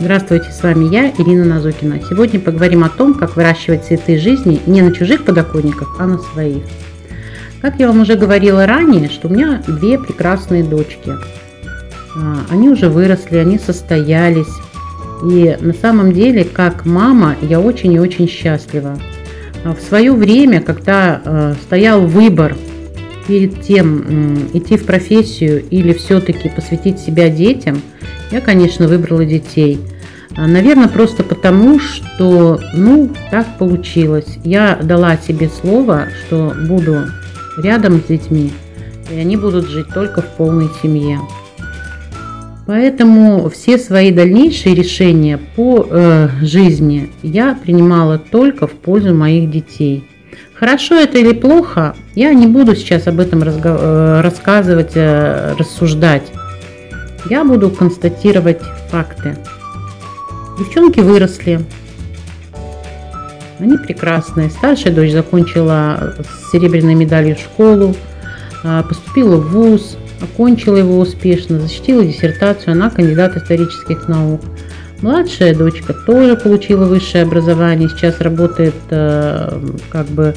Здравствуйте, с вами я, Ирина Назукина. Сегодня поговорим о том, как выращивать цветы жизни не на чужих подоконниках, а на своих. Как я вам уже говорила ранее, что у меня две прекрасные дочки. А, они уже выросли, они состоялись. И на самом деле, как мама, я очень и очень счастлива. А в свое время, когда а, стоял выбор перед тем, идти в профессию или все-таки посвятить себя детям, я, конечно, выбрала детей. А, Наверное, просто потому, что, ну, так получилось. Я дала себе слово, что буду рядом с детьми, и они будут жить только в полной семье. Поэтому все свои дальнейшие решения по э, жизни я принимала только в пользу моих детей. Хорошо это или плохо, я не буду сейчас об этом э, рассказывать, э, рассуждать. Я буду констатировать факты. Девчонки выросли. Они прекрасные. Старшая дочь закончила с серебряной медалью школу, а, поступила в ВУЗ, окончила его успешно, защитила диссертацию, она кандидат исторических наук. Младшая дочка тоже получила высшее образование, сейчас работает э, как бы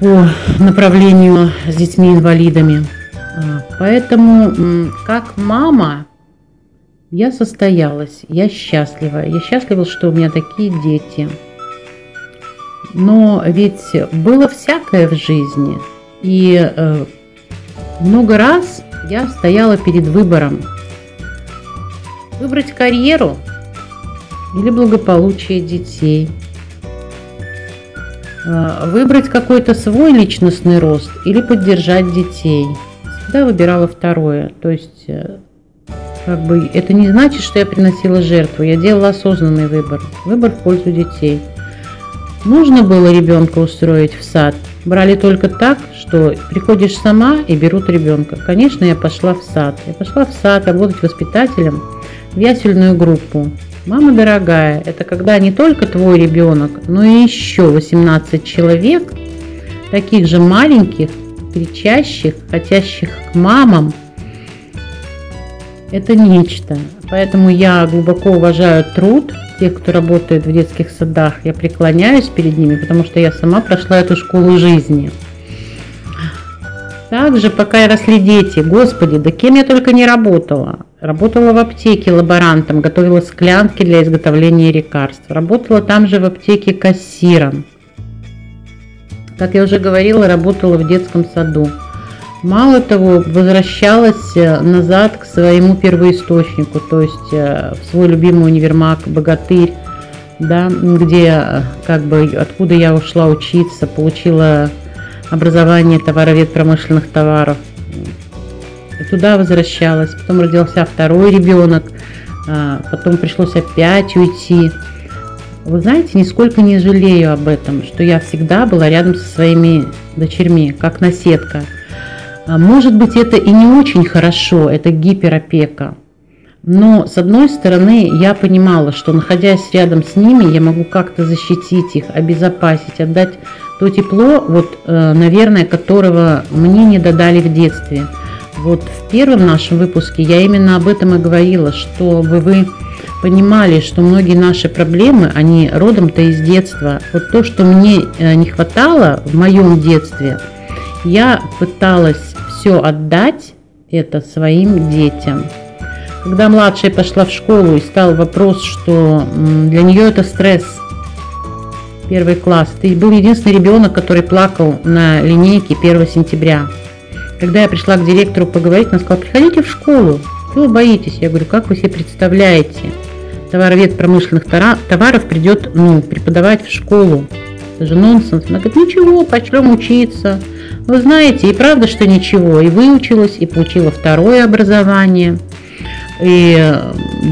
по направлению с детьми-инвалидами. А, поэтому как мама я состоялась, я счастлива. Я счастлива, что у меня такие дети. Но ведь было всякое в жизни. И э, много раз я стояла перед выбором. Выбрать карьеру или благополучие детей. Э, выбрать какой-то свой личностный рост или поддержать детей. Всегда выбирала второе. То есть э, как бы это не значит, что я приносила жертву. Я делала осознанный выбор. Выбор в пользу детей. Нужно было ребенка устроить в сад. Брали только так, что приходишь сама и берут ребенка. Конечно, я пошла в сад. Я пошла в сад работать воспитателем в ясельную группу. Мама дорогая, это когда не только твой ребенок, но и еще 18 человек, таких же маленьких, кричащих, хотящих к мамам, это нечто. Поэтому я глубоко уважаю труд тех, кто работает в детских садах. Я преклоняюсь перед ними, потому что я сама прошла эту школу жизни. Также, пока я росли дети, господи, да кем я только не работала. Работала в аптеке лаборантом, готовила склянки для изготовления лекарств. Работала там же в аптеке кассиром. Как я уже говорила, работала в детском саду. Мало того, возвращалась э, назад к своему первоисточнику, то есть э, в свой любимый универмаг «Богатырь», да, где, э, как бы, откуда я ушла учиться, получила образование товаровед промышленных товаров. И туда возвращалась, потом родился второй ребенок, потом пришлось опять уйти. Вы знаете, нисколько не жалею об этом, что я всегда была рядом со своими дочерьми, как наседка – а может быть, это и не очень хорошо, это гиперопека. Но, с одной стороны, я понимала, что, находясь рядом с ними, я могу как-то защитить их, обезопасить, отдать то тепло, вот, э, наверное, которого мне не додали в детстве. Вот в первом нашем выпуске я именно об этом и говорила, чтобы вы понимали, что многие наши проблемы, они родом-то из детства. Вот то, что мне э, не хватало в моем детстве, я пыталась все отдать это своим детям. Когда младшая пошла в школу и стал вопрос, что для нее это стресс, первый класс, ты был единственный ребенок, который плакал на линейке 1 сентября. Когда я пришла к директору поговорить, она сказала, приходите в школу, чего боитесь? Я говорю, как вы себе представляете? Товаровед промышленных товаров придет ну, преподавать в школу. Это же нонсенс. Она говорит, ничего, пошлем учиться. Вы знаете, и правда, что ничего, и выучилась, и получила второе образование, и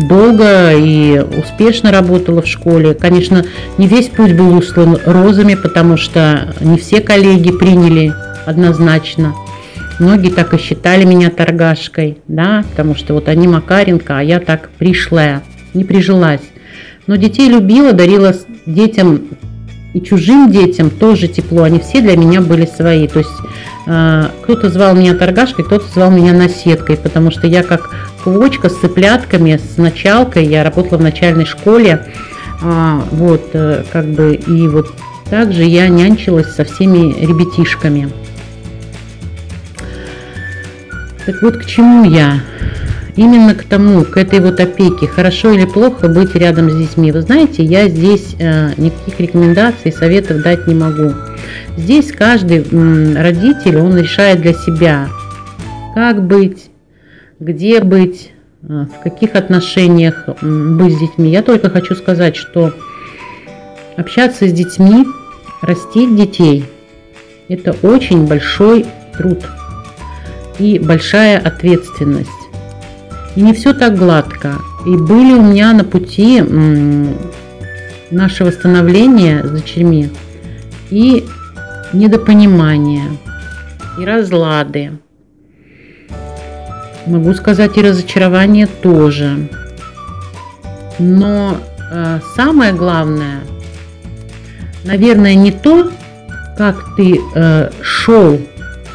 долго и успешно работала в школе. Конечно, не весь путь был услан розами, потому что не все коллеги приняли однозначно. Многие так и считали меня торгашкой, да, потому что вот они Макаренко, а я так пришлая, не прижилась. Но детей любила, дарила детям и чужим детям тоже тепло, они все для меня были свои. То есть кто-то звал меня торгашкой, кто-то звал меня наседкой, потому что я как квочка с цыплятками, с началкой, я работала в начальной школе, а, вот, э, как бы, и вот также я нянчилась со всеми ребятишками. Так вот, к чему я? Именно к тому, к этой вот опеке, хорошо или плохо быть рядом с детьми. Вы знаете, я здесь э, никаких рекомендаций, советов дать не могу. Здесь каждый родитель, он решает для себя, как быть, где быть, э, в каких отношениях быть с детьми. Я только хочу сказать, что общаться с детьми, растить детей – это очень большой труд и большая ответственность. И не все так гладко. И были у меня на пути нашего становления с дочерьми и недопонимания, и разлады. Могу сказать, и разочарование тоже. Но э, самое главное, наверное, не то, как ты э, шел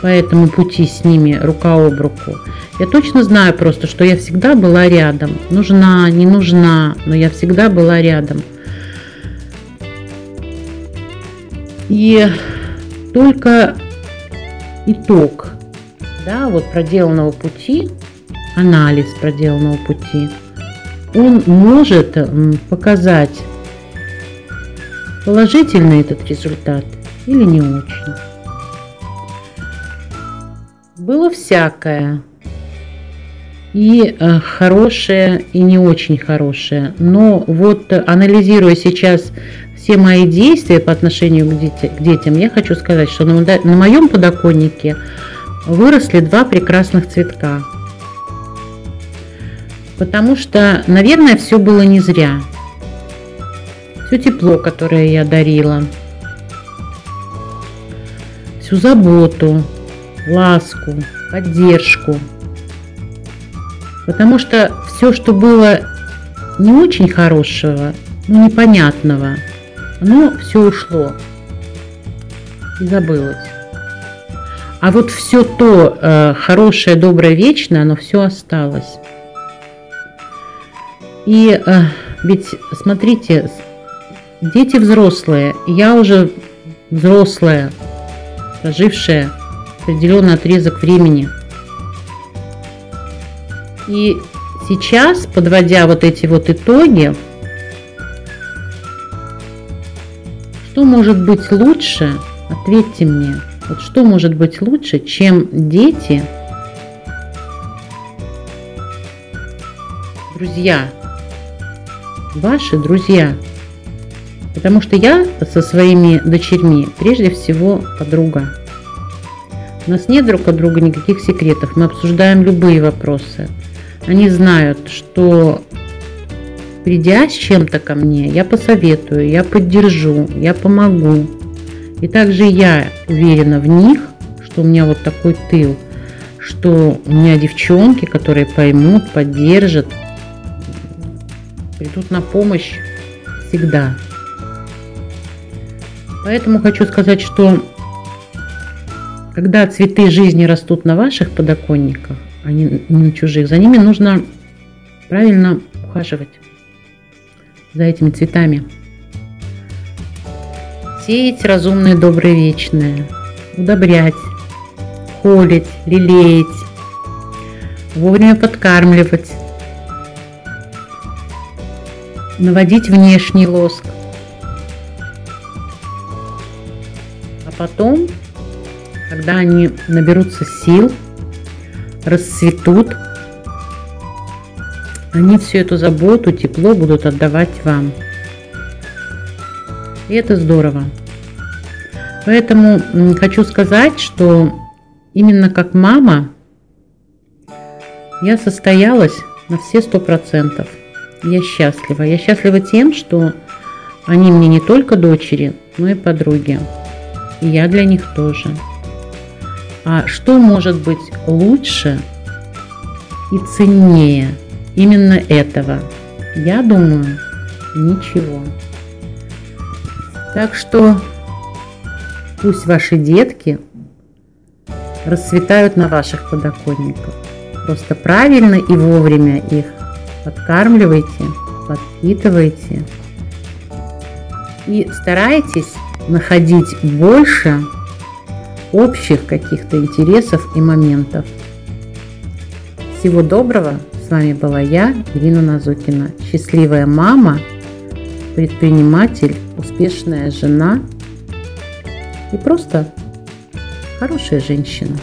по этому пути с ними рука об руку. Я точно знаю просто, что я всегда была рядом. Нужна, не нужна, но я всегда была рядом. И только итог да, вот проделанного пути, анализ проделанного пути, он может показать положительный этот результат или не очень. Было всякое. И э, хорошее, и не очень хорошее. Но вот анализируя сейчас все мои действия по отношению к, дети, к детям, я хочу сказать, что на, на моем подоконнике выросли два прекрасных цветка. Потому что, наверное, все было не зря. Все тепло, которое я дарила. Всю заботу, ласку, поддержку. Потому что все, что было не очень хорошего, ну непонятного, оно все ушло и забылось. А вот все то э, хорошее, доброе, вечное, оно все осталось. И э, ведь, смотрите, дети взрослые, я уже взрослая, прожившая определенный отрезок времени. И сейчас, подводя вот эти вот итоги, что может быть лучше, ответьте мне. Вот что может быть лучше, чем дети, друзья, ваши друзья? Потому что я со своими дочерьми прежде всего подруга. У нас нет друг от друга никаких секретов. Мы обсуждаем любые вопросы. Они знают, что придя с чем-то ко мне, я посоветую, я поддержу, я помогу. И также я уверена в них, что у меня вот такой тыл, что у меня девчонки, которые поймут, поддержат, придут на помощь всегда. Поэтому хочу сказать, что когда цветы жизни растут на ваших подоконниках, а не на чужих, за ними нужно правильно ухаживать за этими цветами. Сеять разумное, доброе, вечное, удобрять, холить, лелеять, вовремя подкармливать, наводить внешний лоск. А потом, когда они наберутся сил, расцветут, они всю эту заботу, тепло будут отдавать вам. И это здорово. Поэтому хочу сказать, что именно как мама я состоялась на все сто процентов. Я счастлива. Я счастлива тем, что они мне не только дочери, но и подруги. И я для них тоже. А что может быть лучше и ценнее именно этого? Я думаю, ничего. Так что пусть ваши детки расцветают на ваших подоконниках. Просто правильно и вовремя их подкармливайте, подпитывайте. И старайтесь находить больше общих каких-то интересов и моментов. Всего доброго! С вами была я, Ирина Назукина. Счастливая мама, предприниматель, успешная жена и просто хорошая женщина.